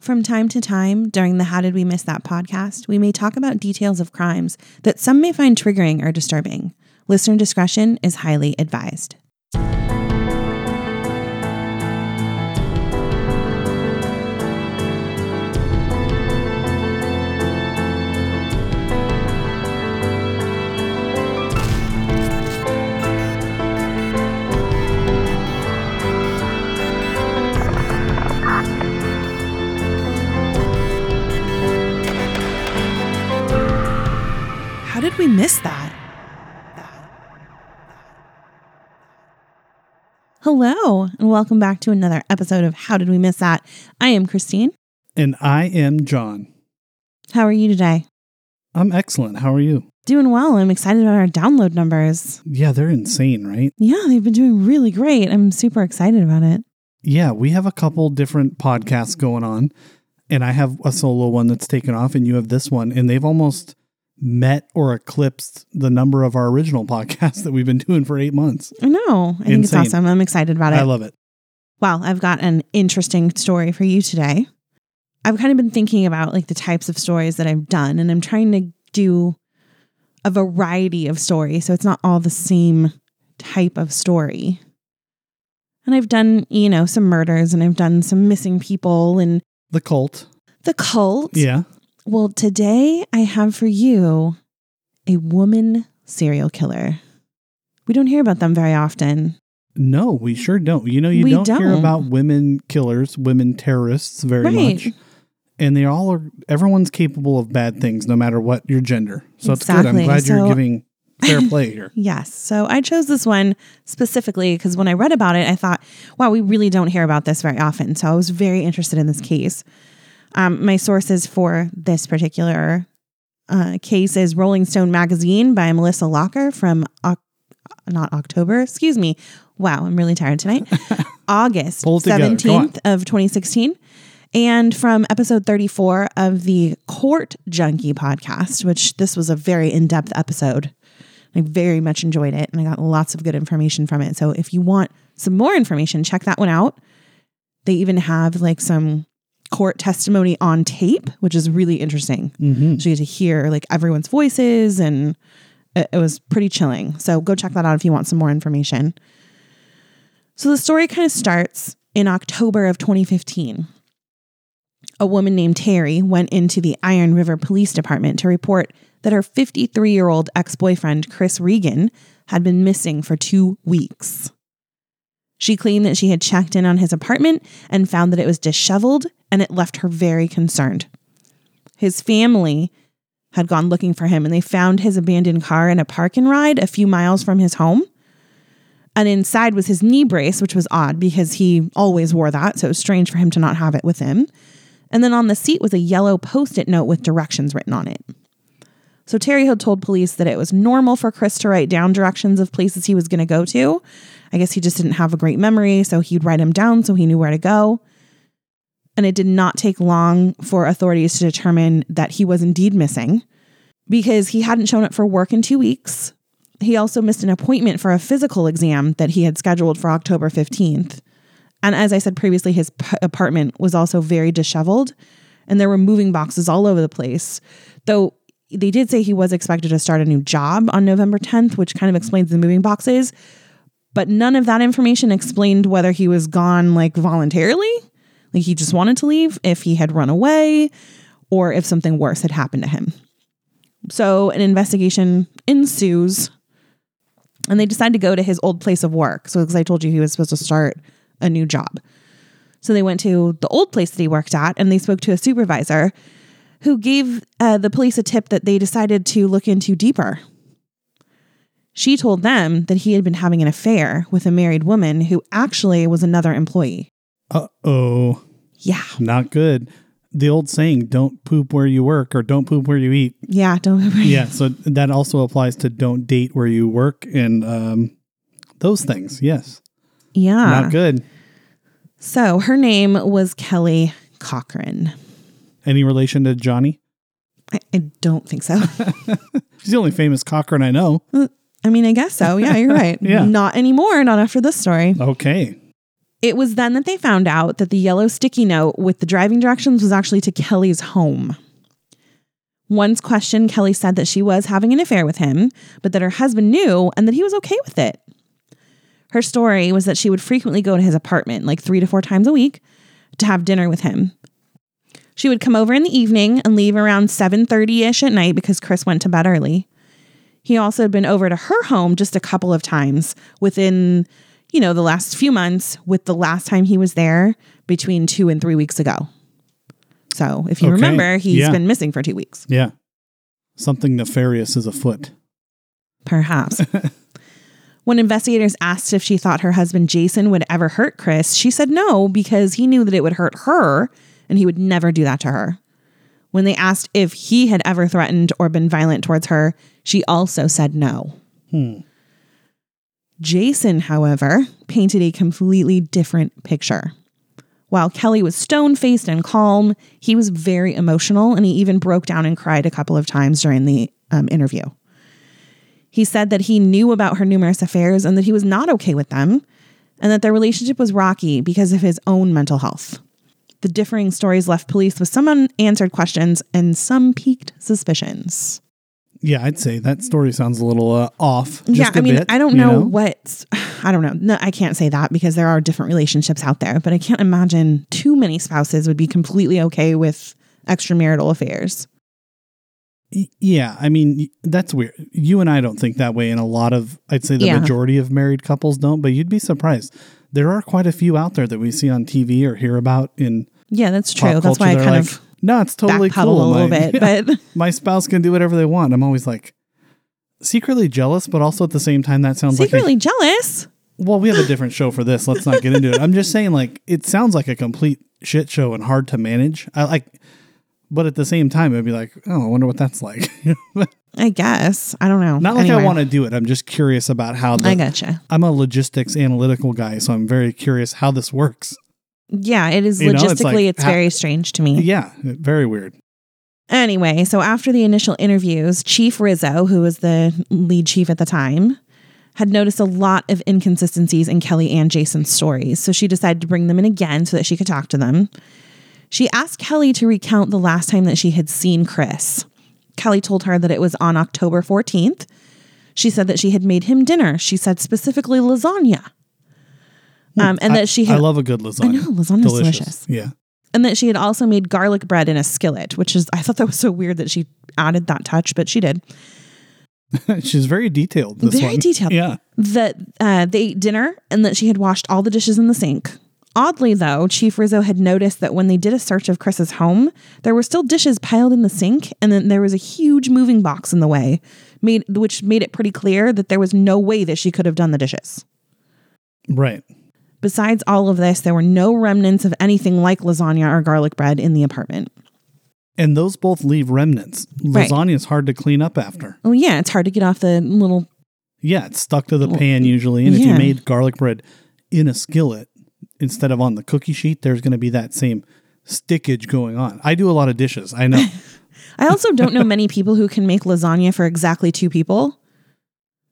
From time to time during the How Did We Miss That podcast, we may talk about details of crimes that some may find triggering or disturbing. Listener discretion is highly advised. How did we miss that? Hello, and welcome back to another episode of How Did We Miss That? I am Christine. And I am John. How are you today? I'm excellent. How are you? Doing well. I'm excited about our download numbers. Yeah, they're insane, right? Yeah, they've been doing really great. I'm super excited about it. Yeah, we have a couple different podcasts going on, and I have a solo one that's taken off, and you have this one, and they've almost met or eclipsed the number of our original podcasts that we've been doing for eight months. I know. I think it's Insane. awesome. I'm excited about it. I love it. Well, I've got an interesting story for you today. I've kind of been thinking about like the types of stories that I've done, and I'm trying to do a variety of stories. So it's not all the same type of story. And I've done, you know, some murders and I've done some missing people and The cult. the cult. Yeah. Well, today I have for you a woman serial killer. We don't hear about them very often. No, we sure don't. You know, you don't, hear don't. about women killers, women terrorists very Right. much. And they all are, everyone's capable of bad things no matter what your gender. So it's good. Exactly. I'm glad So- you're giving fair play here. Yes. So I chose this one specifically because when I read about it, I thought, wow, we really don't hear about this very often. So I was very interested in this case. Um, my sources for this particular uh, case is Rolling Stone magazine by Melissa Locker from Oc- not October, excuse me. Wow, I'm really tired tonight. August Pull it together. Go on. 17th of 2016. And from episode 34 of the Court Junkie podcast, which this was a very in depth episode. I very much enjoyed it and I got lots of good information from it. So if you want some more information, check that one out. They even have like some court testimony on tape, which is really interesting. hmm So you get to hear like everyone's voices and it, it was pretty chilling. So go check that out if you want some more information. So the story kind of starts in October of 2015. A woman named Terry went into the Iron River Police Department to report that her 53 year old ex boyfriend, Chris Regan, had been missing for two weeks. She claimed that she had checked in on his apartment and found that it was disheveled, and it left her very concerned. His family had gone looking for him and they found his abandoned car in a park and ride a few miles from his home. And inside was his knee brace, which was odd because he always wore that. So it was strange for him to not have it with him. And then on the seat was a yellow post it note with directions written on it. So Terry had told police that it was normal for Chris to write down directions of places he was going to go to. I guess he just didn't have a great memory, so he'd write them down so he knew where to go. And it did not take long for authorities to determine that he was indeed missing because he hadn't shown up for work in two weeks. He also missed an appointment for a physical exam that he had scheduled for October 15th. And as I said previously, his p- apartment was also very disheveled and there were moving boxes all over the place. Though they did say he was expected to start a new job on November 10th, which kind of explains the moving boxes. But none of that information explained whether he was gone like voluntarily, like he just wanted to leave, if he had run away, or if something worse had happened to him. So an investigation ensues and they decide to go to his old place of work. So, because I told you he was supposed to start a new job. So they went to the old place that he worked at and they spoke to a supervisor who gave uh, the police a tip that they decided to look into deeper. She told them that he had been having an affair with a married woman who actually was another employee. Uh oh. Yeah. Not good. The old saying, don't poop where you work or don't poop where you eat. Yeah. Don't. poop Yeah. So that also applies to don't date where you work and um, those things. Yes. Yeah. Not good. So her name was Kelly Cochran. Any relation to Johnny? I, I don't think so. She's the only famous Cochran I know. I mean, I guess so. Yeah, you're right. Yeah. Not anymore. Not after this story. Okay. It was then that they found out that the yellow sticky note with the driving directions was actually to Kelly's home. Once questioned, Kelly said that she was having an affair with him, but that her husband knew and that he was okay with it. Her story was that she would frequently go to his apartment, like three to four times a week, to have dinner with him. She would come over in the evening and leave around 7:30ish at night because Chris went to bed early. He also had been over to her home just a couple of times within, you know, the last few months, with the last time he was there between two and three weeks ago. So if you Okay. remember, he's Yeah. been missing for two weeks. Yeah. Something nefarious is afoot. Perhaps. when investigators asked if she thought her husband Jason would ever hurt Chris, she said no because he knew that it would hurt her and he would never do that to her. When they asked if he had ever threatened or been violent towards her, she also said no. Hmm. Jason, however, painted a completely different picture. While Kelly was stone faced and calm, he was very emotional and he even broke down and cried a couple of times during the um, interview. He said that he knew about her numerous affairs and that he was not okay with them, and that their relationship was rocky because of his own mental health. The differing stories left police with some unanswered questions and some piqued suspicions. Yeah, I'd say that story sounds a little uh, off. yeah, I mean, bit, I don't you know, what, I don't know. No, I can't say that because there are different relationships out there, but I can't imagine too many spouses would be completely okay with extramarital affairs. Yeah, I mean that's weird. You and I don't think that way, and a lot of I'd say the Yeah. majority of married couples don't. But you'd be surprised. There are quite a few out there that we see on TV or hear about in Yeah, that's true. That's why I kind like, of no, it's totally cool. a little My- bit, yeah, but my spouse can do whatever they want. I'm always like secretly jealous, but also at the same time that sounds like secretly like jealous. well, we have a different show for this. Let's not get into it. I'm just saying like it sounds like a complete shit show and hard to manage. I like, but at the same time, I'd be like, oh, I wonder what that's like. I guess. I don't know. Not like I want to do it. I'm just curious about how. The, I gotcha. I'm a logistics analytical guy, so I'm very curious how this works. Yeah, it is You know, it's logistically, like it's how- very strange to me. Yeah, very weird. Anyway, so after the initial interviews, Chief Rizzo, who was the lead chief at the time, had noticed a lot of inconsistencies in Kelly and Jason's stories. So she decided to bring them in again so that she could talk to them. She asked Kelly to recount the last time that she had seen Chris. Kelly told her that it was on October 14th. She said that she had made him dinner. She said specifically lasagna. Um, and that she had, I love a good lasagna. I know, lasagna's delicious. Yeah. and that she had also made garlic bread in a skillet, which is I thought that was so weird that she added that touch, but she did. She's very detailed. This Very one. detailed. Yeah. That uh, they ate dinner and that she had washed all the dishes in the sink. Oddly, though, Chief Rizzo had noticed that when they did a search of Chris's home, there were still dishes piled in the sink, and then there was a huge moving box in the way, made which made it pretty clear that there was no way that she could have done the dishes. Right. Besides all of this, there were no remnants of anything like lasagna or garlic bread in the apartment. And those both leave remnants. Right. Lasagna is hard to clean up after. Oh yeah, it's hard to get off the little Yeah, it's stuck to the pan usually. And if you made garlic bread in a skillet instead of on the cookie sheet, there's going to be that same stickage going on. I do a lot of dishes. I know. I also don't know many people who can make lasagna for exactly two people.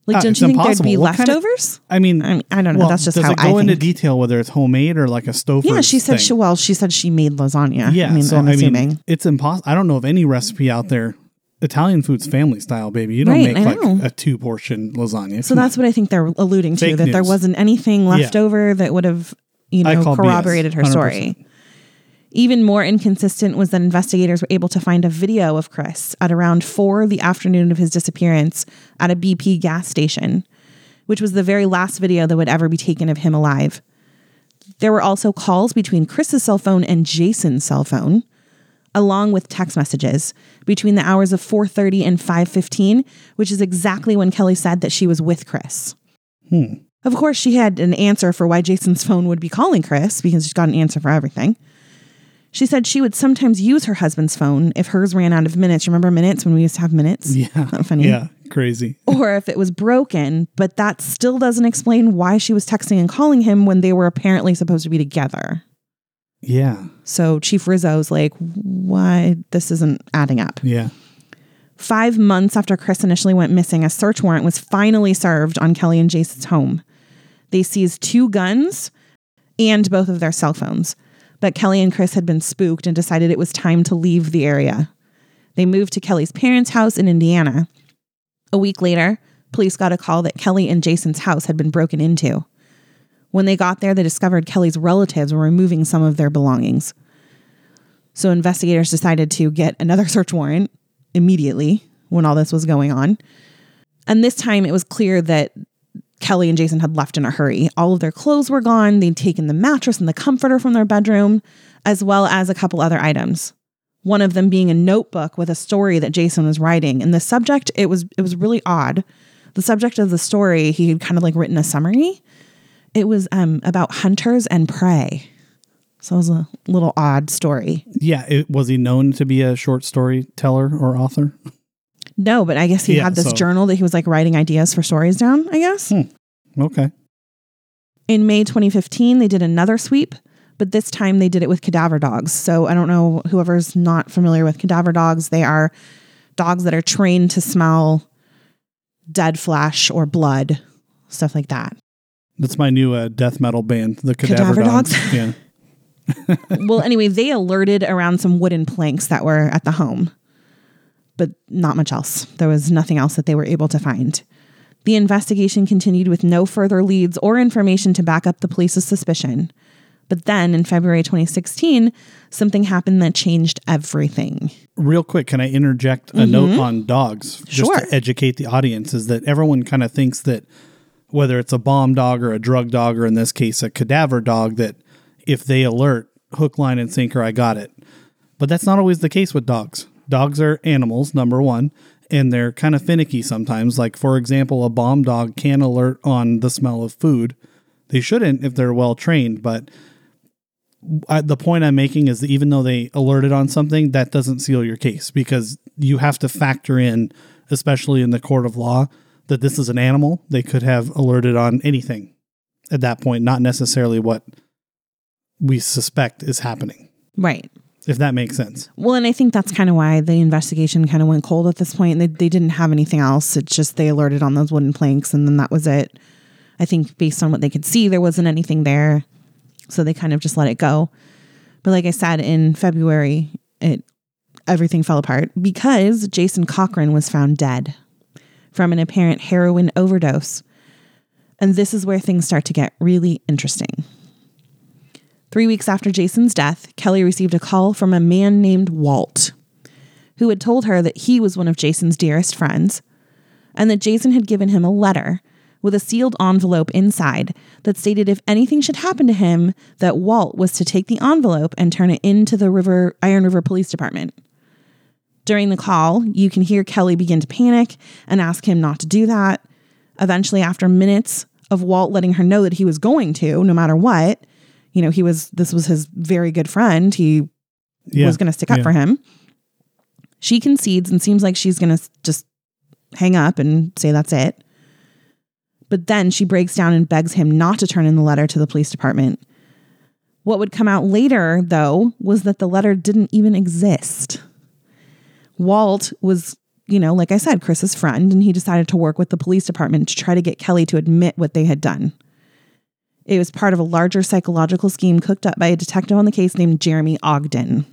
Like, Ah, don't you think there'd be What kind of- leftovers? I mean, I mean, I don't know. well, That's just does how it I go into think. detail whether it's homemade or like a stove? yeah, she said she. Well, she said she made lasagna. Yeah, I mean, so I'm I assuming. mean, it's impossible. I don't know of any recipe out there. Italian food's family style, baby. You don't Right, make I like know. a two portion lasagna. so that's what I think they're alluding to. Fake that there wasn't anything left over that would have, you know, call BS, corroborated her story. Even more inconsistent was that investigators were able to find a video of Chris at around four the afternoon of his disappearance at a BP gas station, which was the very last video that would ever be taken of him alive. There were also calls between Chris's cell phone and Jason's cell phone, along with text messages between the hours of 4:30 and 5:15, which is exactly when Kelly said that she was with Chris. Hmm. Of course, she had an answer for why Jason's phone would be calling Chris because she's got an answer for everything. She said she would sometimes use her husband's phone if hers ran out of minutes. Remember minutes when we used to have minutes? Yeah. Not funny. Yeah. Crazy. Or if it was broken, but that still doesn't explain why she was texting and calling him when they were apparently supposed to be together. Yeah. So Chief Rizzo's like, why this isn't adding up. Yeah. Five months after Chris initially went missing, a search warrant was finally served on Kelly and Jason's home. They seized two guns and both of their cell phones. But Kelly and Chris had been spooked and decided it was time to leave the area. They moved to Kelly's parents' house in Indiana. A week later, police got a call that Kelly and Jason's house had been broken into. When they got there, they discovered Kelly's relatives were removing some of their belongings. So investigators decided to get another search warrant immediately when all this was going on. And this time it was clear that Kelly and Jason had left in a hurry. All of their clothes were gone. They'd taken the mattress and the comforter from their bedroom, as well as a couple other items. One of them being a notebook with a story that Jason was writing. And the subject, it was it was really odd. The subject of the story, he had kind of like written a summary. It was um, about hunters and prey. So it was a little odd story. Yeah, it, was he known to be a short story teller or author? No, but I guess he Yeah, had this so- journal that he was like writing ideas for stories down, I guess. Okay. In May 2015, they did another sweep, but this time they did it with cadaver dogs. So I don't know whoever's not familiar with cadaver dogs, they are dogs that are trained to smell dead flesh or blood, stuff like that. That's my new uh, death metal band, the Cadaver Cadaver, Dogs. Dogs? Yeah. well, anyway, they alerted around some wooden planks that were at the home, but not much else. There was nothing else that they were able to find. The investigation continued with no further leads or information to back up the police's suspicion. But then in February 2016, something happened that changed everything. Real quick, can I interject a note mm-hmm. on dogs just Sure. to educate the audience? Is that everyone kind of thinks that whether it's a bomb dog or a drug dog, or in this case, a cadaver dog, that if they alert, hook, line, and sinker, I got it. But that's not always the case with dogs. Dogs are animals, number one, and they're kind of finicky sometimes. Like, for example, a bomb dog can alert on the smell of food. They shouldn't if they're well trained, but I, the point I'm making is that even though they alerted on something, that doesn't seal your case because you have to factor in, especially in the court of law, that this is an animal. They could have alerted on anything at that point, not necessarily what we suspect is happening, Right. If that makes sense. Well, and I think that's kind of why the investigation kind of went cold at this point. They, they didn't have anything else. It's just they alerted on those wooden planks and then that was it. I think based on what they could see, there wasn't anything there. So they kind of just let it go. But like I said, in February, it everything fell apart because Jason Cochran was found dead from an apparent heroin overdose. And this is where things start to get really interesting. Three weeks after Jason's death, Kelly received a call from a man named Walt, who had told her that he was one of Jason's dearest friends, and that Jason had given him a letter with a sealed envelope inside that stated if anything should happen to him, that Walt was to take the envelope and turn it into the River Iron River Police Department. During the call, you can hear Kelly begin to panic and ask him not to do that. Eventually, after minutes of Walt letting her know that he was going to, no matter what, you know, he was this was his very good friend. He Yeah. was going to stick up Yeah. for him. She concedes and seems like she's going to just hang up and say that's it. But then she breaks down and begs him not to turn in the letter to the police department. What would come out later, though, was that the letter didn't even exist. Walt was, you know, like I said, Chris's friend, and he decided to work with the police department to try to get Kelly to admit what they had done. It was part of a larger psychological scheme cooked up by a detective on the case named Jeremy Ogden.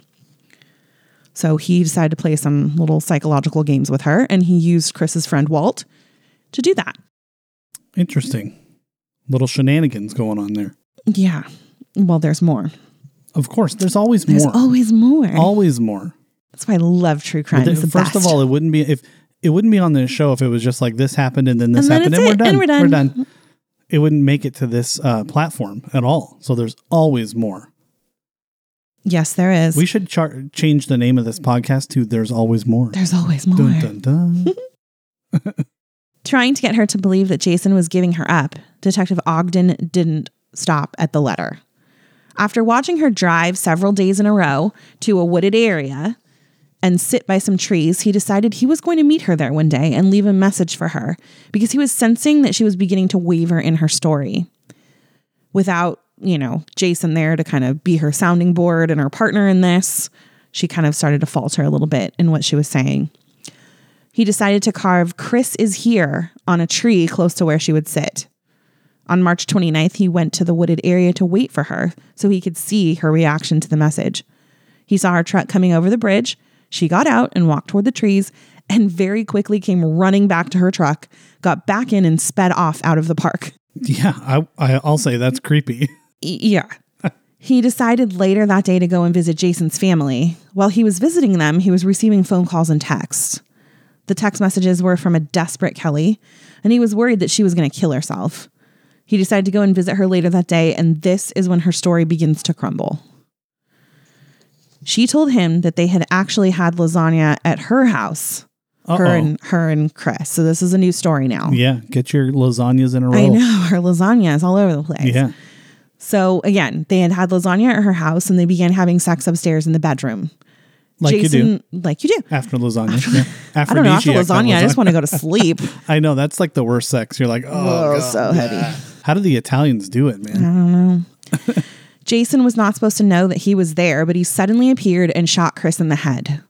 So he decided to play some little psychological games with her, and he used Chris's friend Walt to do that. Interesting. Little shenanigans going on there. Yeah. Well, there's more. Of course, there's always more. There's more. always more. always more. That's why I love true crime. The First best. of all, it wouldn't be if it wouldn't be on this show if it was just like this happened and then this And then happened and we're done. and we're done. We're done. It wouldn't make it to this uh, platform at all. So there's always more. yes, there is. We should char- change the name of this podcast to "There's Always More." there's always more. Dun, dun, dun. Trying to get her to believe that Jason was giving her up, Detective Ogden didn't stop at the letter. After watching her drive several days in a row to a wooded area and sit by some trees, he decided he was going to meet her there one day and leave a message for her because he was sensing that she was beginning to waver in her story. Without, you know, Jason there to kind of be her sounding board and her partner in this, she kind of started to falter a little bit in what she was saying he decided to carve Chris is here on a tree close to where she would sit. On March 29th, he went to the wooded area to wait for her so he could see her reaction to the message. He saw her truck coming over the bridge. She got out and walked toward the trees and very quickly came running back to her truck, got back in, and sped off out of the park. Yeah, I, I I'll say that's creepy. Yeah. he decided later that day to go and visit Jason's family. While he was visiting them, he was receiving phone calls and texts. The text messages were from a desperate Kelly, and he was worried that she was going to kill herself. He decided to go and visit her later that day, and this is when her story begins to crumble. She told him that they had actually had lasagna at her house, her Uh-oh. and her and Chris. So this is a new story now. Yeah, get your lasagnas in a row. I know her lasagna is all over the place. Yeah. So again, they had had lasagna at her house, and they began having sex upstairs in the bedroom. Like you do like you do. after lasagna. yeah. I don't know. After on lasagna, I just want to go to sleep. I know that's like the worst sex. You're like, oh, Oh, God. so heavy. How do the Italians do it, man? I don't know. Jason was not supposed to know that he was there, but he suddenly appeared and shot Chris in the head.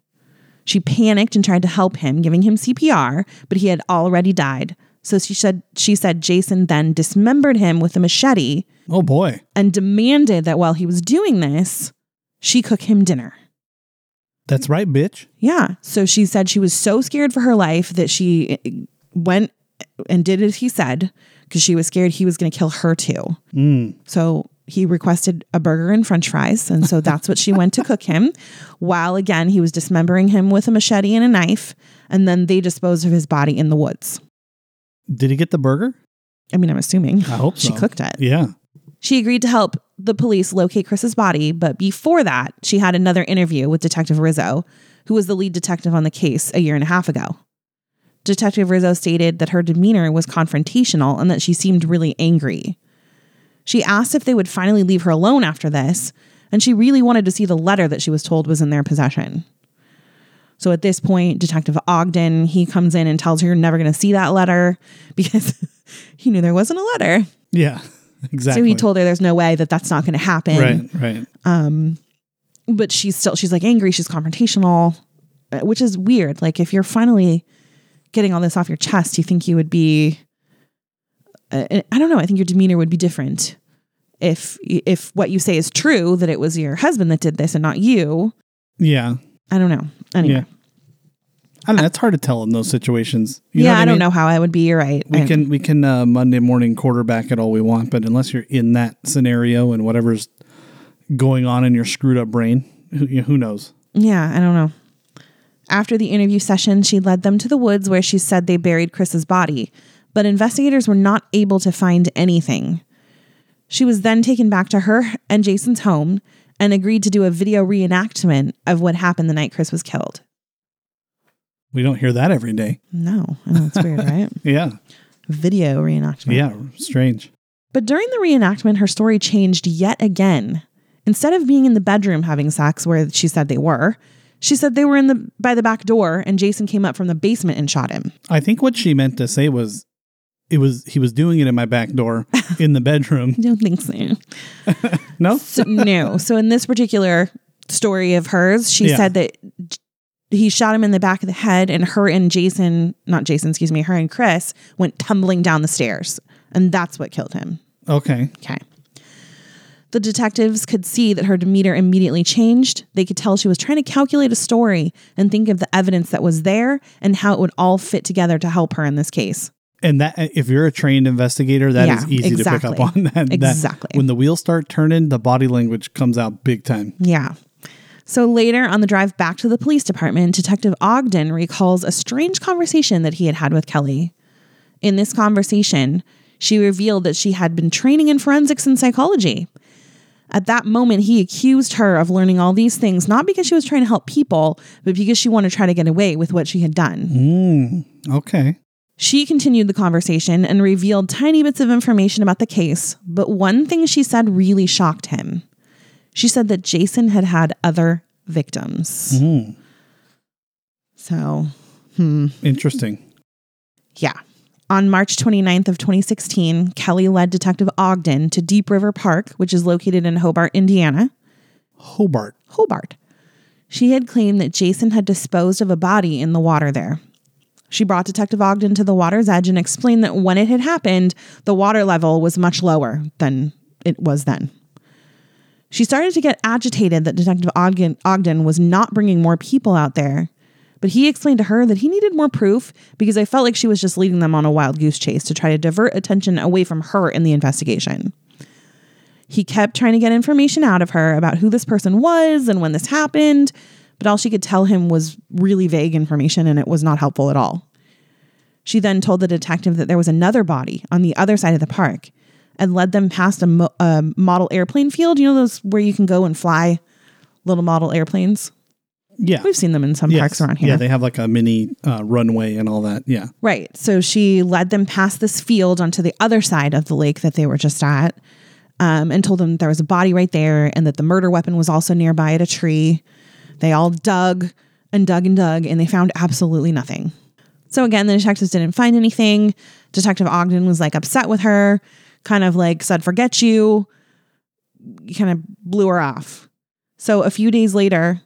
She panicked and tried to help him, giving him CPR, but he had already died. So she said she said Jason then dismembered him with a machete Oh boy. and demanded that while he was doing this, she cook him dinner. That's right, bitch. Yeah. So she said she was so scared for her life that she eh, went and did as he said because she was scared he was going to kill her too. So he requested a burger and french fries. And so that's what she went to cook him. While again, he was dismembering him with a machete and a knife. And then they disposed of his body in the woods. Did he get the burger? I mean, I'm assuming I hope she cooked it. Yeah. She agreed to help the police locate Chris's body, but before that, she had another interview with Detective Rizzo, who was the lead detective on the case a year and a half ago. Detective Rizzo stated that her demeanor was confrontational and that she seemed really angry. She asked if they would finally leave her alone after this, and she really wanted to see the letter that she was told was in their possession. So at this point, Detective Ogden, he comes in and tells her you're never going to see that letter because he knew there wasn't a letter. Yeah. Exactly. So he told her there's no way that that's not going to happen. Right. Right. Um, but she's still, she's like angry. She's confrontational, which is weird. Like if you're finally getting all this off your chest, you think you would be, uh, I don't know. I think your demeanor would be different if, if what you say is true, that it was your husband that did this and not you. Yeah. I don't know. Anyway. Yeah. I don't know. It's hard to tell in those situations. You yeah, what I, don't mean? know how I would be. You're right. We I- can we can uh, Monday morning quarterback it all we want, but unless you're in that scenario and whatever's going on in your screwed up brain, who, you know, who knows? Yeah, I don't know. After the interview session, she led them to the woods where she said they buried Chris's body, but investigators were not able to find anything. She was then taken back to her and Jason's home and agreed to do a video reenactment of what happened the night Chris was killed. We don't hear that every day. No, I know it's weird, right? Yeah. Video reenactment. Yeah. Strange. But during the reenactment, her story changed yet again. Instead of being in the bedroom having sex where she said they were, she said they were in the by the back door and Jason came up from the basement and shot him. I think what she meant to say was it was he was doing it in my back door in the bedroom. I don't think so. No? So, no. So in this particular story of hers, she Yeah. said that he shot him in the back of the head, and her and Jason, not Jason, excuse me, her and Chris went tumbling down the stairs, and that's what killed him. Okay. Okay. The detectives could see that her demeanor immediately changed. They could tell she was trying to calculate a story and think of the evidence that was there and how it would all fit together to help her in this case. And that uh, if you're a trained investigator, that is Yeah, easy to pick up on that. that- Exactly. when the wheels start turning, the body language comes out big time. Yeah. So later on the drive back to the police department, Detective Ogden recalls a strange conversation that he had had with Kelly. In this conversation, she revealed that she had been training in forensics and psychology. At that moment, he accused her of learning all these things, not because she was trying to help people, but because she wanted to try to get away with what she had done. Mm, okay. She continued the conversation and revealed tiny bits of information about the case, but one thing she said really shocked him. She said that Jason had had other victims. Hmm. So, hmm. Interesting. yeah. On March 29th of 2016, Kelly led Detective Ogden to Deep River Park, which is located in Hobart, Indiana. Hobart. Hobart. She had claimed that Jason had disposed of a body in the water there. She brought Detective Ogden to the water's edge and explained that when it had happened, the water level was much lower than it was then. She started to get agitated that Detective Ogden, Ogden was not bringing more people out there, but he explained to her that he needed more proof because I felt like she was just leading them on a wild goose chase to try to divert attention away from her in the investigation. He kept trying to get information out of her about who this person was and when this happened, but all she could tell him was really vague information and it was not helpful at all. She then told the detective that there was another body on the other side of the park and led them past a, mo- a model airplane field. You know, those where you can go and fly little model airplanes? Yeah. We've seen them in some Yes. parks around here. Yeah, they have like a mini uh, runway and all that. Yeah. Right. So she led them past this field onto the other side of the lake that they were just at um, and told them that there was a body right there and that the murder weapon was also nearby at a tree. They all dug and dug and dug and they found absolutely nothing. So again, the detectives didn't find anything. Detective Ogden was like upset with her, kind of like said, forget you. Kind of blew her off. So a few days later,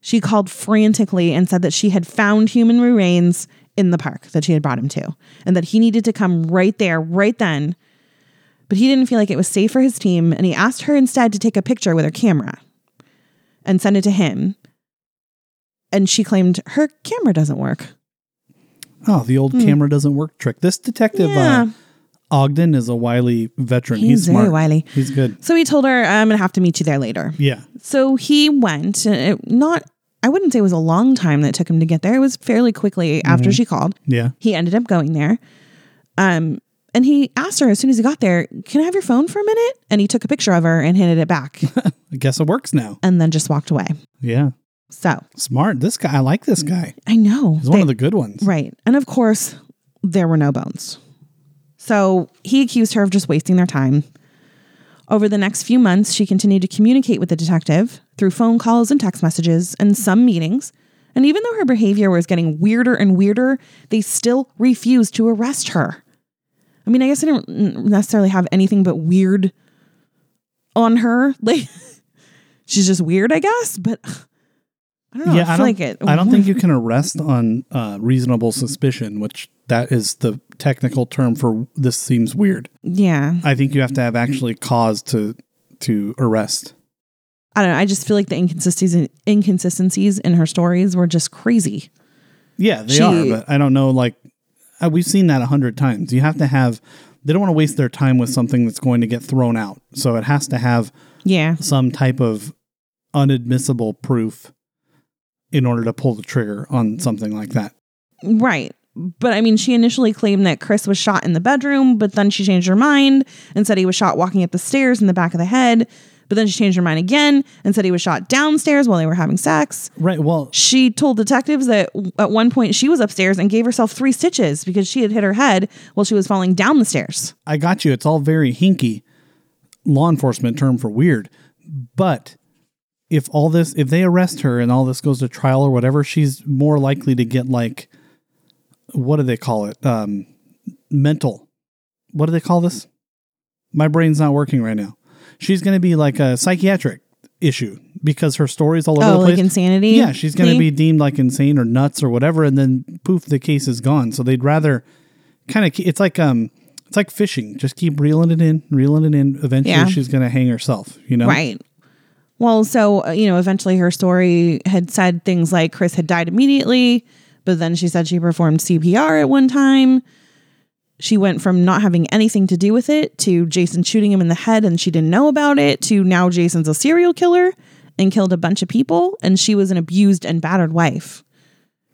she called frantically and said that she had found human remains in the park that she had brought him to and that he needed to come right there, right then. But he didn't feel like it was safe for his team and he asked her instead to take a picture with her camera and send it to him. And she claimed her camera doesn't work. Oh, the old camera doesn't work trick. This detective Hmm. Yeah. uh, Ogden is a wily veteran. He's He's, very smart. wily. He's good. So he told her, I'm going to have to meet you there later. Yeah. So he went, it, not, I wouldn't say it was a long time that it took him to get there. It was fairly quickly after she called. Yeah. He ended up going there. Um, and he asked her as soon as he got there, Can I have your phone for a minute? And he took a picture of her and handed it back I guess it works now. and then just walked away. Yeah. So Smart. This guy, I like this guy. I know. He's one of the good ones. Right. And of course, there were no bones. So he accused her of just wasting their time. Over the next few months, she continued to communicate with the detective through phone calls and text messages and some meetings. And even though her behavior was getting weirder and weirder, they still refused to arrest her. I mean, I guess I didn't necessarily have anything but weird on her. Like, she's just weird, I guess. But I don't know. Yeah, I feel I don't, like it. I don't think you can arrest on uh, reasonable suspicion, which that is the technical term for this seems weird. Yeah. I think you have to have actually cause to to arrest. I don't know. I just feel like the inconsistencies inconsistencies in her stories were just crazy. Yeah, they She- are, but I don't know. Like Uh, we've seen that a hundred times. You have to have. They don't want to waste their time with something that's going to get thrown out. So it has to have Yeah. some type of unadmissible proof in order to pull the trigger on something like that. Right. But I mean, she initially claimed that Chris was shot in the bedroom, but then she changed her mind and said he was shot walking up the stairs in the back of the head. But then she changed her mind again and said he was shot downstairs while they were having sex. Right. Well, She told detectives that at one point she was upstairs and gave herself three stitches because she had hit her head while she was falling down the stairs. I got you. It's all very hinky law enforcement term for weird. But if all this, if they arrest her and all this goes to trial or whatever, she's more likely to get like, what do they call it? Um, mental. What do they call this? My brain's not working right now. She's going to be like a psychiatric issue because her story's all over Oh, the place. like insanity? Yeah, she's going to be deemed like insane or nuts or whatever, and then poof, the case is gone. So they'd rather kind of. It's like um, it's like fishing. Just keep reeling it in, reeling it in. Eventually, Yeah. she's going to hang herself. You know, Right. Well, so, uh, you know, eventually her story had said things like Chris had died immediately, but then she said she performed CPR at one time. She went from not having anything to do with it to Jason shooting him in the head and she didn't know about it to now Jason's a serial killer and killed a bunch of people and she was an abused and battered wife,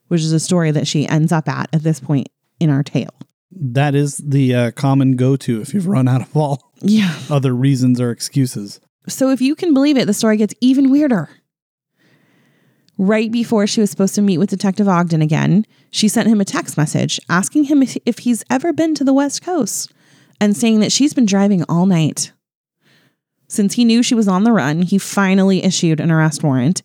which is a story that she ends up at at this point in our tale. That is the uh, common go-to if you've run out of all Yeah. other reasons or excuses. So, if you can believe it, the story gets even weirder. Right before she was supposed to meet with Detective Ogden again, she sent him a text message asking him if, if he's ever been to the West Coast and saying that she's been driving all night. Since he knew she was on the run, he finally issued an arrest warrant.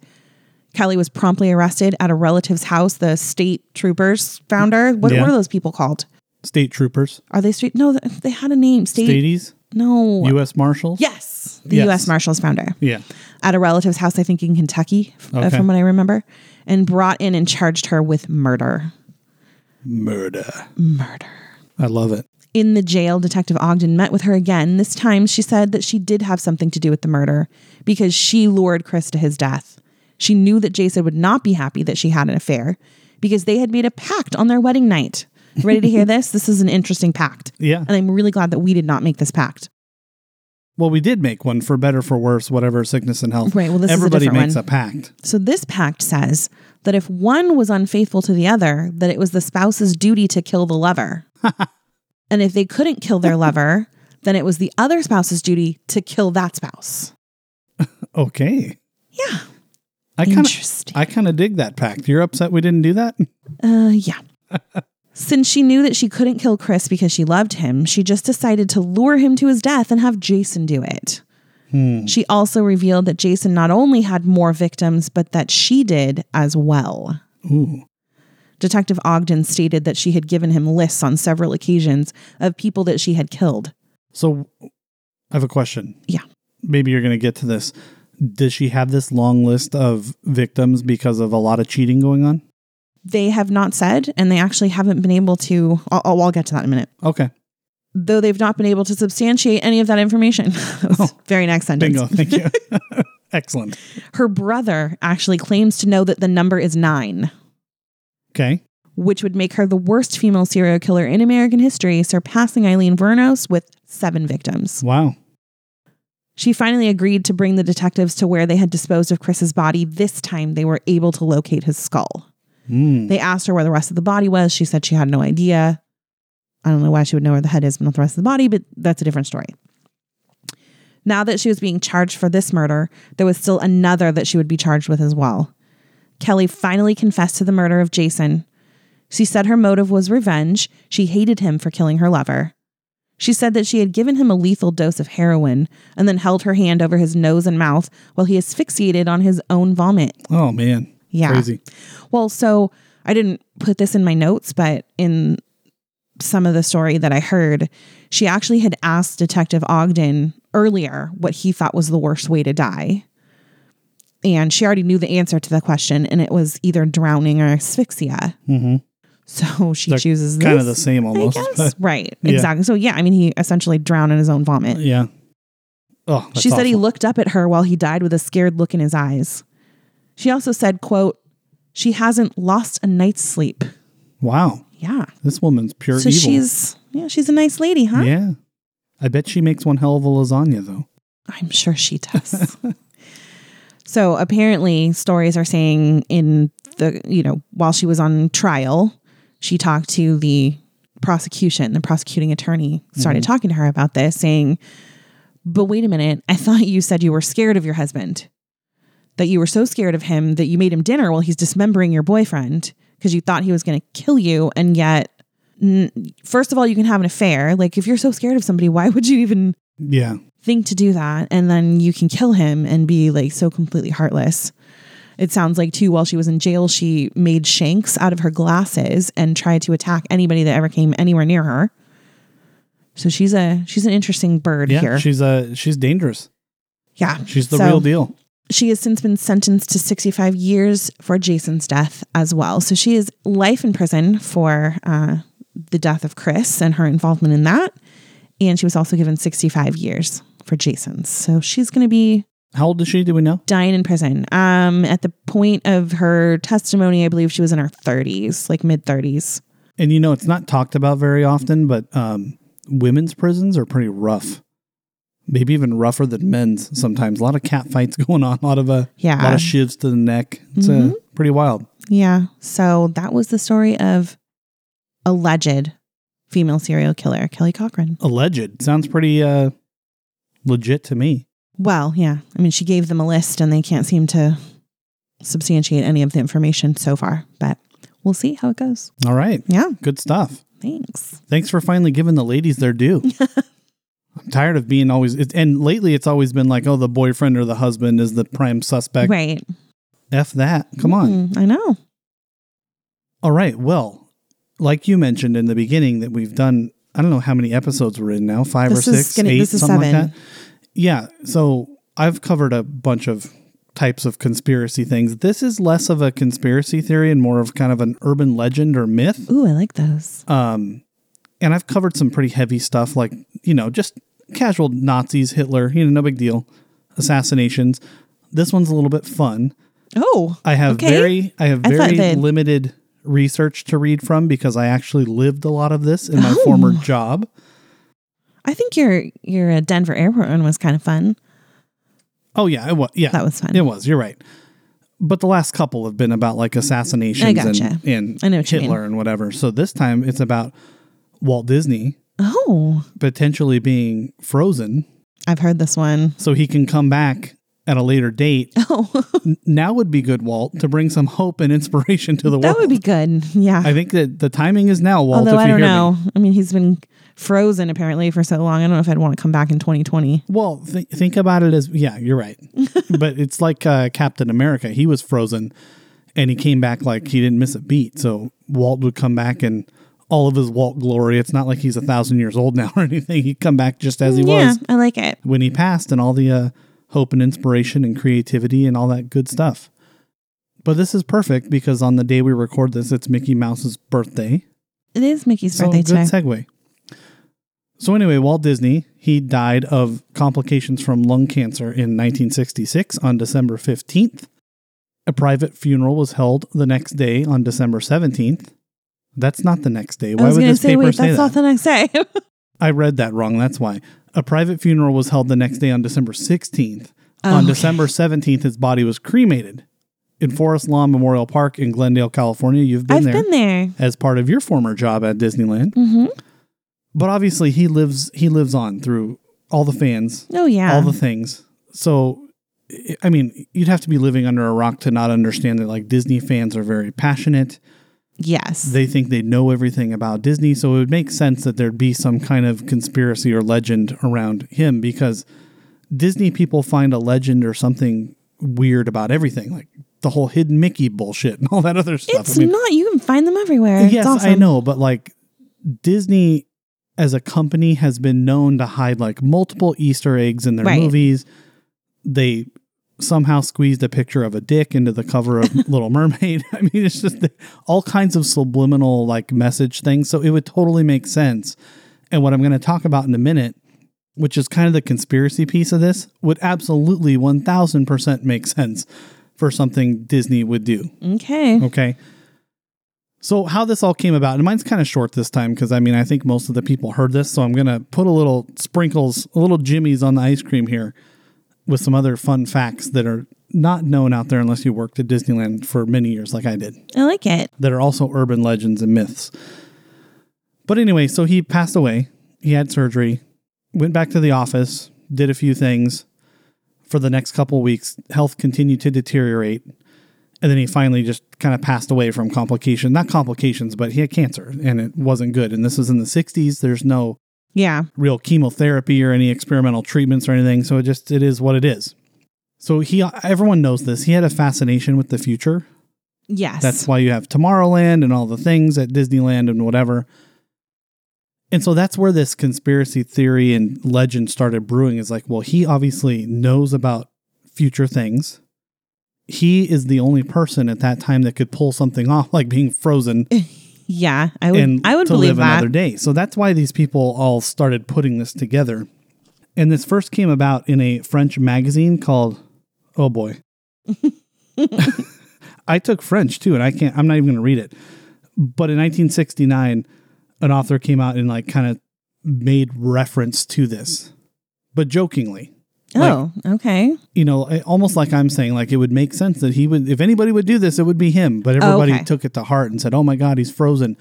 Kelly was promptly arrested at a relative's house. The state troopers found her. What, Yeah. what are those people called? State troopers, Are they state? No, they had a name. State. stadies, No. U.S. Marshals. yes. The Yes. U.S. Marshals found her Yeah. At a relative's house, I think in Kentucky, f- uh, from what I remember, and brought in and charged her with murder. Murder. Murder. I love it. In the jail, Detective Ogden met with her again. This time, she said that she did have something to do with the murder because she lured Chris to his death. She knew that Jason would not be happy that she had an affair because they had made a pact on their wedding night. Ready to hear this? This is an interesting pact. Yeah. And I'm really glad that we did not make this pact. Well, we did make one for better for worse, whatever sickness and health. Right, well, this is a everybody makes one. a pact. So this pact says that if one was unfaithful to the other, that it was the spouse's duty to kill the lover. and if they couldn't kill their lover, then it was the other spouse's duty to kill that spouse. Okay. Yeah. I kind of I kind of dig that pact. You're upset we didn't do that? Uh, yeah. Since she knew that she couldn't kill Chris because she loved him, she just decided to lure him to his death and have Jason do it. Hmm. She also revealed that Jason not only had more victims, but that she did as well. Ooh. Detective Ogden stated that she had given him lists on several occasions of people that she had killed. So I have a question. Yeah. Maybe you're going to get to this. Does she have this long list of victims because of a lot of cheating going on? They have not said, and they actually haven't been able to. I'll, I'll I'll get to that in a minute. Okay. Though they've not been able to substantiate any of that information. That was oh, Very next sentence. Bingo. Thank you. Excellent. Her brother actually claims to know that the number is nine, Okay. which would make her the worst female serial killer in American history, surpassing Aileen Wuornos with seven victims. Wow. She finally agreed to bring the detectives to where they had disposed of Chris's body. This time they were able to locate his skull. Mm. They asked her where the rest of the body was. She said she had no idea. I don't know why she would know where the head is, but not the rest of the body, but that's a different story. Now that she was being charged for this murder, there was still another that she would be charged with as well. Kelly finally confessed to the murder of Jason. She said her motive was revenge. She hated him for killing her lover. She said that she had given him a lethal dose of heroin and then held her hand over his nose and mouth while he asphyxiated on his own vomit. Oh man. Yeah. Crazy. Well, so I didn't put this in my notes, but in some of the story that I heard, she actually had asked Detective Ogden earlier what he thought was the worst way to die. And she already knew the answer to the question, and it was either drowning or asphyxia. Mhm. So she They're chooses Kind of the same almost. but- right. Yeah. Exactly. So yeah, I mean, he essentially drowned in his own vomit. yeah. Oh, she said he looked up at her while he died with a scared look in his eyes. She also said, quote, she hasn't lost a night's sleep. Wow. Yeah. This woman's pure so evil. she's yeah, she's a nice lady, huh? Yeah. I bet she makes one hell of a lasagna though. I'm sure she does. so apparently stories are saying in the you know, while she was on trial, she talked to the prosecution, the prosecuting attorney started mm-hmm. talking to her about this, saying, But wait a minute, I thought you said you were scared of your husband. That you were so scared of him that you made him dinner while he's dismembering your boyfriend because you thought he was going to kill you. And yet, n- first of all, you can have an affair. Like, if you're so scared of somebody, why would you even Yeah. think to do that? And then you can kill him and be like so completely heartless. It sounds like, too, while she was in jail, she made shanks out of her glasses and tried to attack anybody that ever came anywhere near her. So she's a she's an interesting bird Yeah. here. She's a she's dangerous. yeah, She's the So- real deal. She has since been sentenced to 65 years for Jason's death as well. So she is life in prison for uh, the death of Chris and her involvement in that. And she was also given 65 years for Jason's. So she's going to be How old is she? Do we know? dying in prison. Um, at the point of her testimony, I believe she was in her 30s, like mid 30s. And you know, it's not talked about very often, but um, women's prisons are pretty rough. Maybe even rougher than men's sometimes. A lot of cat fights going on, a lot of uh, Yeah. a lot of shivs to the neck. It's uh, pretty wild. Yeah. So that was the story of alleged female serial killer, Kelly Cochran. Alleged sounds pretty uh, legit to me. Well, yeah. I mean, she gave them a list and they can't seem to substantiate any of the information so far, but we'll see how it goes. All right, Yeah. good stuff. Thanks. Thanks for finally giving the ladies their due. I'm tired of being always, it, and lately it's always been like, oh, the boyfriend or the husband is the prime suspect. Right. F that. Come on. Mm, I know. All right. Well, like you mentioned in the beginning, that we've done, I don't know how many episodes we're in now, five This or six, gonna- eight, this is something seven. like that. Yeah. So I've covered a bunch of types of conspiracy things. This is less of a conspiracy theory and more of kind of an urban legend or myth. Ooh, I like those. Um, and I've covered some pretty heavy stuff, like you know, just casual Nazis, Hitler, you know, no big deal, assassinations. This one's a little bit fun. Oh, I have okay. very, I have very that- limited research to read from because I actually lived a lot of this in my Oh. former job. I think your your uh, Denver airport one was kind of fun. Oh yeah, it was. Yeah, That was fun. It was. You're right. But the last couple have been about like assassinations I gotcha. and, and I know Hitler and whatever. So this time it's about Walt Disney Oh, potentially being frozen I've heard this one. so he can come back at a later date. Oh, now would be good, Walt, to bring some hope and inspiration to the that world. That would be good. Yeah. I think that the timing is now, Walt. Although if I don't hear me. know. I mean, he's been frozen apparently for so long. I don't know if I'd want to come back in 2020. Well, th- think about it as yeah, you're right. but it's like uh, Captain America. He was frozen, and he came back like he didn't miss a beat. So Walt would come back in all of his Walt glory. It's not like he's a thousand years old now or anything. He'd come back just as he was. yeah, was I like it. when he passed, and all the uh, hope and inspiration and creativity and all that good stuff. But this is perfect because on the day we record this, it's Mickey Mouse's birthday. It is Mickey's So birthday good today. segue. So anyway, Walt Disney, he died of complications from lung cancer in 1966 on December 15th. A private funeral was held the next day on December 17th. That's not the next day. I Why was would going to this say, paper wait, say that's that? not the next day. I read that wrong. That's why. A private funeral was held the next day on December 16th. Oh, on okay. December 17th, his body was cremated in Forest Lawn Memorial Park in Glendale, California. You've been I've there been there. as part of your former job at Disneyland. hmm But obviously, he lives he lives on through all the fans, Oh, yeah. all the things. So, I- I mean, you'd have to be living under a rock to not understand that like Disney fans are very passionate. Yes. They think they know everything about Disney, so it would make sense that there'd be some kind of conspiracy or legend around him because Disney people find a legend or something weird about everything, like the whole hidden Mickey bullshit and all that other stuff. it's not. You can find them everywhere. Yes, awesome. I know, but like Disney as a company has been known to hide like multiple Easter eggs in their Right. movies. They somehow squeezed a picture of a dick into the cover of Little Mermaid. I mean, it's just all kinds of subliminal like message things. So it would totally make sense. And what I'm going to talk about in a minute, which is kind of the conspiracy piece of this, would absolutely 1000% make sense for something Disney would do. Okay. Okay. So how this all came about, and mine's kind of short this time because I mean I think most of the people heard this, so I'm gonna put a little sprinkles, a little jimmies on the ice cream here, with some other fun facts that are not known out there unless you worked at Disneyland for many years, like I did, I like it. that are also urban legends and myths. But anyway, so he passed away. He had surgery, went back to the office, did a few things. For the next couple of weeks, health continued to deteriorate. And then he finally just kind of passed away from complications. Not complications, but he had cancer and it wasn't good. And this was in the 60s. There's no Yeah. real chemotherapy or any experimental treatments or anything. So it just, it is what it is. So he, everyone knows this. He had a fascination with the future. Yes. That's why you have Tomorrowland and all the things at Disneyland and whatever. And so that's where this conspiracy theory and legend started brewing is like, well, he obviously knows about future things. He is the only person at that time that could pull something off, like being frozen yeah. I would. and I would to believe live that. another day. So that's why these people all started putting this together. And this first came about in a French magazine called Oh boy. I took French too, and I can't I'm not even gonna read it. But in 1969, an author came out and like kind of made reference to this, but jokingly. Oh, okay. You know, almost like I'm saying, like it would make sense that he would, if anybody would do this, it would be him. But oh, everybody Oh, okay. took it to heart and said, "Oh my God, he's frozen."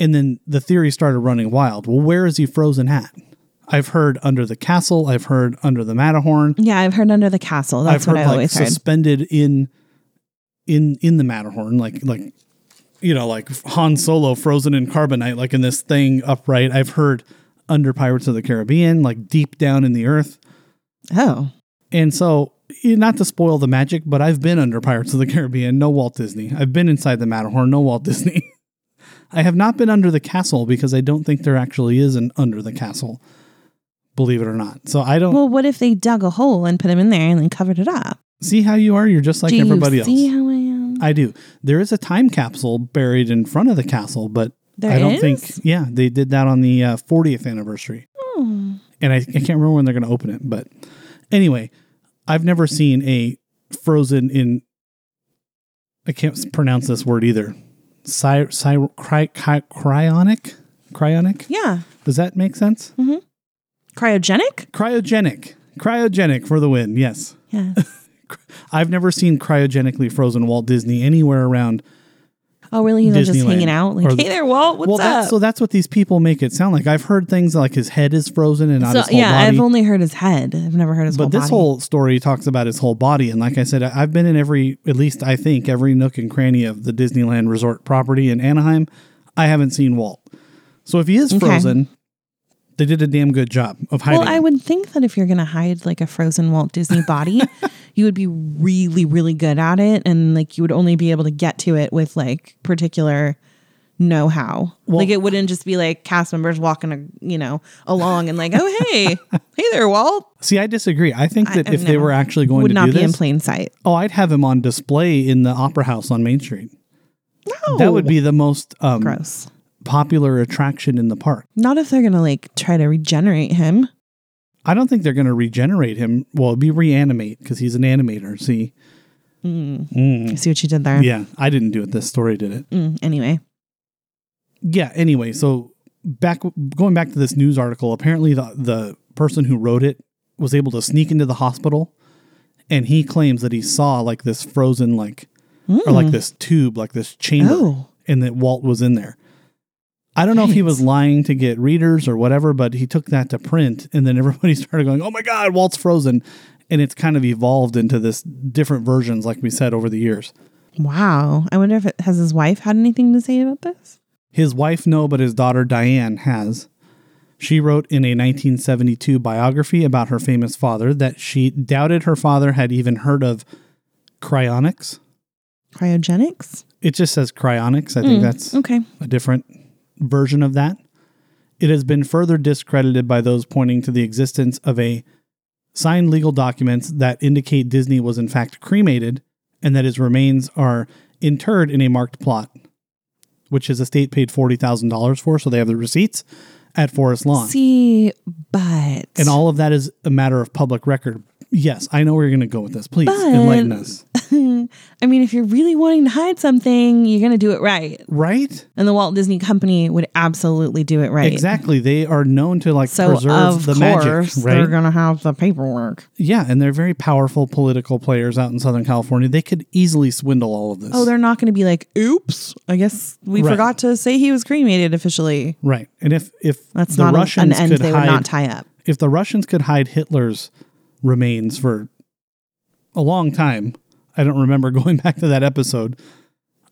And then the theory started running wild. Well, where is he frozen at? I've heard under the castle. I've heard under the Matterhorn. Yeah, I've heard under the castle. That's I've heard what I like always heard. suspended in in in the Matterhorn, like like you know, like Han Solo frozen in carbonite, like in this thing upright. I've heard under Pirates of the Caribbean, like deep down in the earth. Oh, And so, eh, not to spoil the magic, but I've been under Pirates of the Caribbean, no Walt Disney. I've been inside the Matterhorn, no Walt Disney. I have not been under the castle because I don't think there actually is an under the castle, believe it or not. So I don't. well, what if they dug a hole and put him in there and then covered it up? See how you are? You're just like Do everybody you see else. how I am? I do. There is a time capsule buried in front of the castle, but There I don't is? think. Yeah, they did that on the uh, 40th anniversary, Oh. And I, I can't remember when they're going to open it. But anyway, I've never seen a frozen in. I can't pronounce this word either. Cy, cy, cry, cry, cryonic, cryonic. Yeah. Does that make sense? Mm-hmm. Cryogenic? Cryogenic, cryogenic for the win. Yes, Yeah. I've never seen cryogenically frozen Walt Disney anywhere around Oh, really? He's just hanging out? Like, Or- hey there, Walt. What's well, that's, up? so that's what these people make it sound like. I've heard things like his head is frozen and not So, his whole yeah, body. I've only heard his head. I've never heard his but whole this body. whole story talks about his whole body, and like I said, I've been in every, at least I think, every nook and cranny of the Disneyland Resort property in Anaheim. I haven't seen Walt. So if he is Okay. frozen, they did a damn good job of hiding. Well, I would think that if you're going to hide like a frozen Walt Disney body, you would be really, really good at it. And like you would only be able to get to it with like particular know how. Well- like it wouldn't just be like cast members walking, a, you know, along and like, oh, hey, hey there, Walt. See, I disagree. I think that I- if they were actually going would to not do be in plain sight. oh, I'd have him on display in the Opera House on Main Street. No. That would be the most um, gross. popular attraction in the park. Not if they're going to like try to regenerate him. I don't think they're going to regenerate him. Well, it'd be reanimate because he's an animator. See, I see what you did there. yeah, I didn't do it. This story did it. Mm, anyway. Yeah. Anyway, so back going back to this news article. Apparently, the the person who wrote it was able to sneak into the hospital, and he claims that he saw like this frozen like or like this tube, like this chamber, Oh. and that Walt was in there. I don't know if he was lying to get readers or whatever, but he took that to print, and then everybody started going, "Oh my God, Walt's frozen!" And it's kind of evolved into this different versions, like we said over the years. Wow. I wonder if it has his wife had anything to say about this? His wife, no, but his daughter Diane has. She wrote in a 1972 biography about her famous father that she doubted her father had even heard of cryonics. Cryogenics? It just says cryonics. I think mm, that's Okay. a different version of that. It has been further discredited by those pointing to the existence of a signed legal documents that indicate Disney was in fact cremated and that his remains are interred in a marked plot, which his estate paid $40,000 for. So they have the receipts at Forest Lawn. See, but and all of that is a matter of public record. Yes, I know where you're going to go with this. Please But- enlighten us. I mean, if you're really wanting to hide something, you're going to do it right. Right? And the Walt Disney Company would absolutely do it right. Exactly. They are known to like So preserve the course magic, they're going to have the paperwork. Yeah, and they're very powerful political players out in Southern California. They could easily swindle all of this. Oh, they're not going to be like, "Oops, I guess we Right. forgot to say he was cremated officially." right. And if if That's the not Russians an end could they hide, would not tie up. if the Russians could hide Hitler's remains for a long time, I don't remember going back to that episode.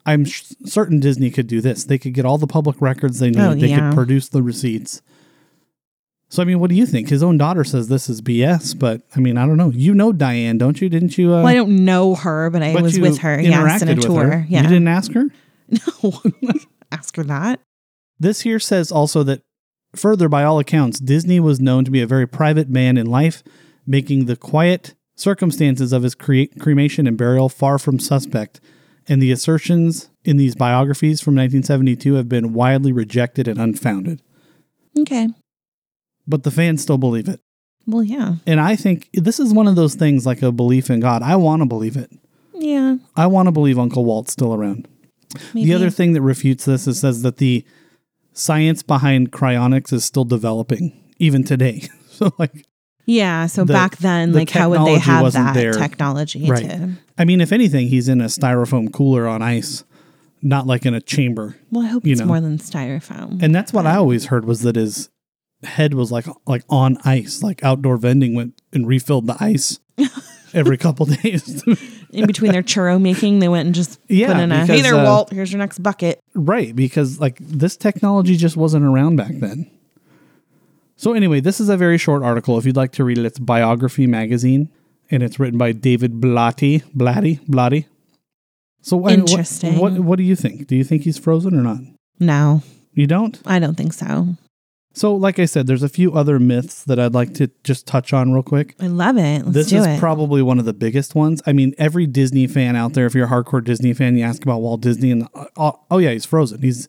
I'm sh- certain Disney could do this. They could get all the public records they need. Oh, they yeah. could produce the receipts. So I mean, what do you think? His own daughter says this is BS, but I mean, I don't know. You know Diane, don't you? Didn't you? Uh, Well, I don't know her, but I but was with her. Yes, in a tour. Yeah. You didn't ask her? No. Ask her that. This here says also that further, by all accounts, Disney was known to be a very private man in life, making the quiet circumstances of his cre- cremation and burial far from suspect. And the assertions in these biographies from 1972 have been widely rejected and unfounded. Okay. But the fans still believe it. Well, yeah. And I think this is one of those things like a belief in God. I want to believe it. Yeah. I want to believe Uncle Walt's still around. Maybe. The other thing that refutes this is says that the science behind cryonics is still developing even today. so like Yeah. So the- back then, the like, how would they have that there. technology Right. to? I mean if anything he's in a styrofoam cooler on ice, not like in a chamber. Well, I hope You it's know. more than styrofoam. And that's what I always heard was that his head was like like on ice, like outdoor vending went and refilled the ice every couple days. in between their churro making, they went and just Yeah, put in a hey there, uh, Walt. Here's your next bucket. Right, because like this technology just wasn't around back then. So anyway, this is a very short article. If you'd like to read it, it's Biography Magazine, and it's written by David Blatty. Blatty, Blatty. So what, Interesting. What, what what do you think? Do you think he's frozen or not? No, You don't? I don't think so. So, like I said, there's a few other myths that I'd like to just touch on real quick. I love it. Let's this is it. probably one of the biggest ones. I mean, every Disney fan out there, if you're a hardcore Disney fan, you ask about Walt Disney, and uh, oh, oh yeah, he's frozen. He's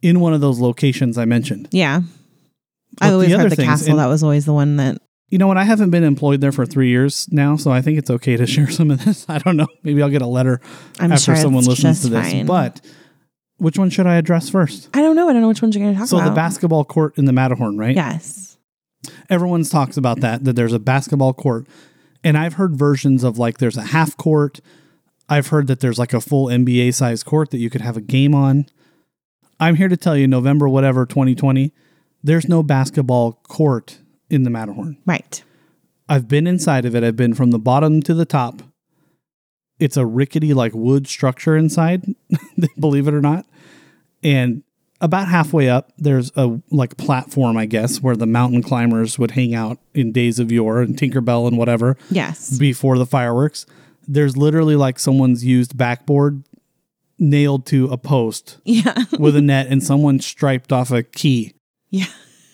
in one of those locations I mentioned. yeah. But I the always other heard the things- castle. that was always the one that. You know what? I haven't been employed there for three years now, so I think it's okay to share some of this. I don't know. Maybe I'll get a letter I'm after sure someone listens to this. fine. But which one should I address first? I don't know. I don't know which ones you're going to talk So about. So the basketball court in the Matterhorn, right? Yes. everyone's talks about that that there's a basketball court and i've heard versions of like there's a half court i've heard that there's like a full nba size court that you could have a game on i'm here to tell you november whatever 2020 there's no basketball court in the matterhorn Right. i've been inside of it i've been from the bottom to the top it's a rickety like wood structure inside believe it or not and about halfway up there's a like platform i guess where the mountain climbers would hang out in days of yore and tinkerbell and whatever Yes. before the fireworks there's literally like someone's used backboard nailed to a post Yeah. with a net and someone striped off a key yeah.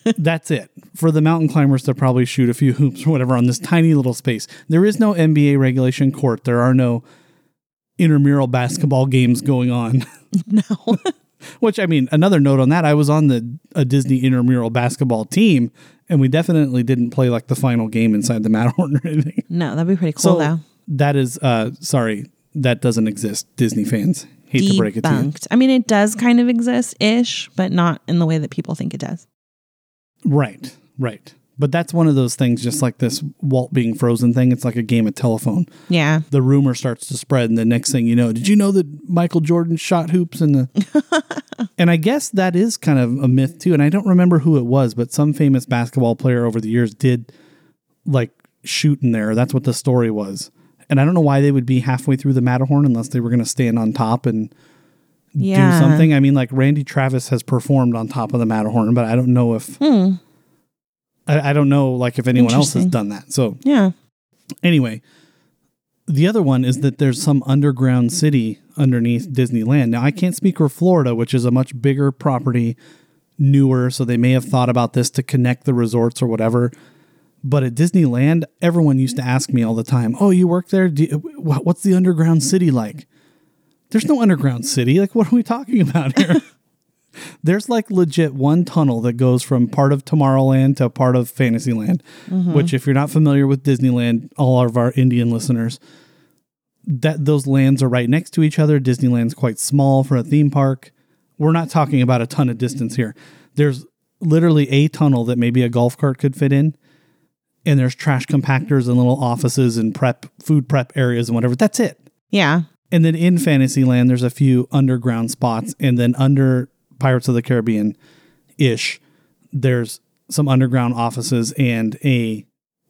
that's it for the mountain climbers to probably shoot a few hoops or whatever on this tiny little space. There is no NBA regulation court. There are no intramural basketball games going on. No. Which I mean, another note on that, I was on the a Disney intramural basketball team, and we definitely didn't play like the final game inside the Matterhorn or anything. no, that'd be pretty cool So though. that is, uh, sorry, that doesn't exist. Disney fans hate to break it to you. Debunked. I mean, it does kind of exist ish, but not in the way that people think it does. Right, right. But that's one of those things, just like this Walt being frozen thing. It's like a game of telephone. Yeah. the rumor starts to spread and the next thing you know did you know that michael jordan shot hoops in the and i guess that is kind of a myth too and i don't remember who it was but some famous basketball player over the years did like shoot in there that's what the story was and i don't know why they would be halfway through the matterhorn unless they were going to stand on top and Yeah. do something i mean like randy travis has performed on top of the matterhorn but i don't know if Hmm. I, I don't know like if anyone else has done that so Yeah. Anyway, the other one is that there's some underground city underneath Disneyland. Now, I can't speak for Florida, which is a much bigger property, newer, so they may have thought about this to connect the resorts or whatever. But at Disneyland, everyone used to ask me all the time, "Oh, you work there? Do you, what's the underground city like?" There's no underground city. Like, what are we talking about here? There's like legit one tunnel that goes from part of Tomorrowland to part of Fantasyland, mm-hmm. which if you're not familiar with Disneyland, all of our Indian listeners, that those lands are right next to each other. Disneyland's quite small for a theme park. We're not talking about a ton of distance here. There's literally a tunnel that maybe a golf cart could fit in. And there's trash compactors and little offices and prep food prep areas and whatever. That's it. Yeah. And then in Fantasyland, there's a few underground spots. And then under Pirates of the Caribbean ish, there's some underground offices and a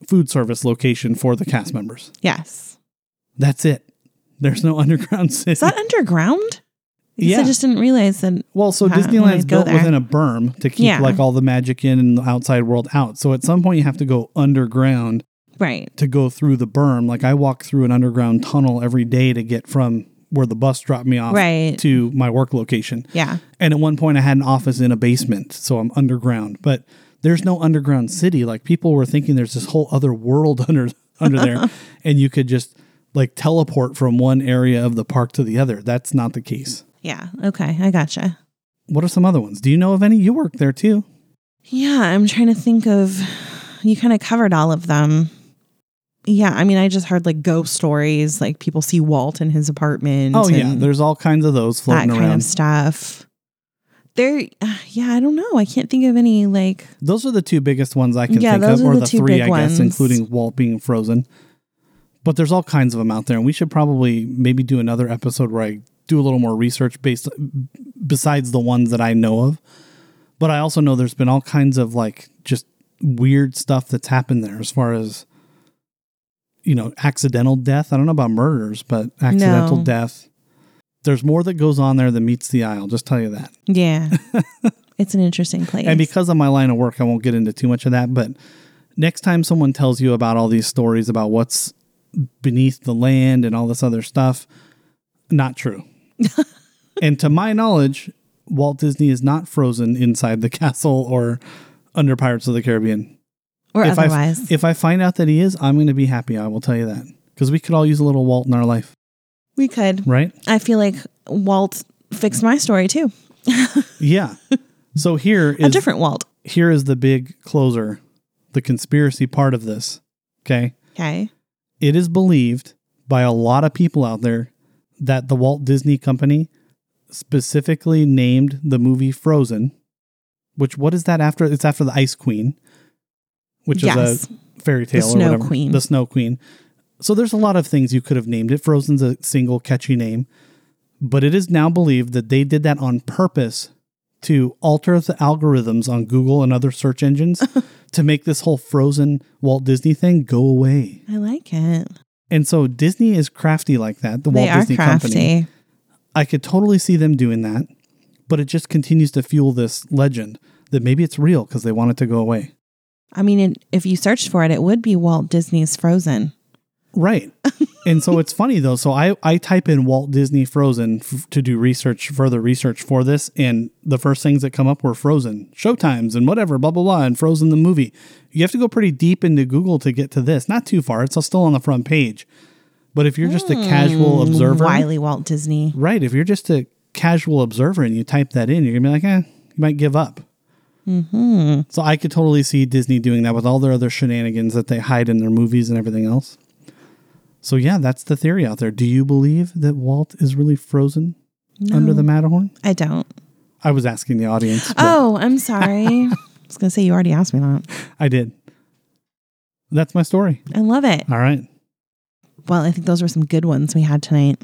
food service location for the cast members. Yes. That's it. There's no underground city. Is that underground? Yeah. I just didn't realize that. well, so Disneyland's built there. within a berm to keep Yeah. like all the magic in and the outside world out. So at some point you have to go underground Right. to go through the berm. Like I walk through an underground tunnel every day to get from where the bus dropped me off Right. to my work location. Yeah. And at one point, I had an office in a basement, so I'm underground. But there's no underground city. Like people were thinking, there's this whole other world under under there, and you could just like teleport from one area of the park to the other. That's not the case. Yeah. Okay. I gotcha. What are some other ones? Do you know of any? You work there too. Yeah. I'm trying to think of, you kind of covered all of them. Yeah. I mean, I just heard like ghost stories, like people see Walt in his apartment. Oh yeah, there's all kinds of those that floating kind around. of stuff. There, uh, yeah, I don't know. I can't think of any like Those are the two biggest ones I can Yeah, think those of, are or the the two three, big I guess, ones. including Walt being frozen. But there's all kinds of them out there, and we should probably maybe do another episode where I do a little more research based besides the ones that I know of. But I also know there's been all kinds of like just weird stuff that's happened there as far as you know, accidental death. I don't know about murders, but accidental No. death. There's more that goes on there than meets the eye. I'll just tell you that. yeah. it's an interesting place. And because of my line of work, I won't get into too much of that. But next time someone tells you about all these stories about what's beneath the land and all this other stuff, not true. and to my knowledge, Walt Disney is not frozen inside the castle or under Pirates of the Caribbean. Or if otherwise. I if I find out that he is, I'm going to be happy. I will tell you that because we could all use a little Walt in our life, we could. right? I feel like Walt fixed my story too. Yeah. so here A different Walt. here is the big closer, the conspiracy part of this. Okay. Okay. It is believed by a lot of people out there that the Walt Disney Company specifically named the movie Frozen, which what is that after? It's after the Ice Queen, which Yes. is a fairy tale or Snow whatever. Queen. The Snow Queen. So there's a lot of things you could have named it. Frozen's a single catchy name, but it is now believed that they did that on purpose to alter the algorithms on Google and other search engines to make this whole Frozen Walt Disney thing go away. I like it. And so Disney is crafty like that. The they Walt Disney crafty. Company. I could totally see them doing that, but it just continues to fuel this legend that maybe it's real because they want it to go away. I mean, it, if you searched for it, it would be Walt Disney's Frozen. Right. and so it's funny though. So I, I type in Walt Disney Frozen f- to do research, further research for this. And the first things that come up were Frozen, Showtimes, and whatever, blah, blah, blah, and Frozen the movie. You have to go pretty deep into Google to get to this. Not too far. It's still on the front page. But if you're just a casual observer, Wily Walt Disney. right? If you're just a casual observer and you type that in, you're gonna be like, eh, you might give up. Mm-hmm. So I could totally see Disney doing that with all their other shenanigans that they hide in their movies and everything else. So yeah, that's the theory out there. Do you believe that Walt is really frozen under the Matterhorn? I don't. I was asking the audience. Oh, I'm sorry. I was going to say you already asked me that. I did. That's my story. I love it. All right. Well, I think those were some good ones we had tonight.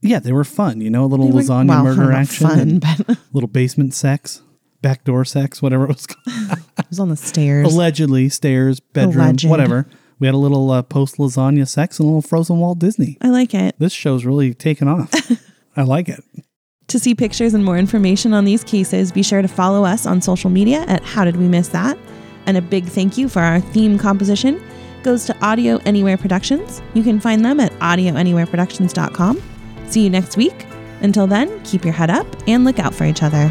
Yeah, they were fun. You know, a little They were- lasagna well, murder action, Fun, but little basement sex, backdoor sex, whatever it was called. it was on the stairs. allegedly stairs, bedroom, Alleged. whatever. We had a little uh, post lasagna sex and a little frozen Walt Disney. I like it. This show's really taken off. I like it. To see pictures and more information on these cases, be sure to follow us on social media at How Did We Miss That? And a big thank you for our theme composition goes to Audio Anywhere Productions. You can find them at audioanywhereproductions.com. See you next week. Until then, keep your head up and look out for each other.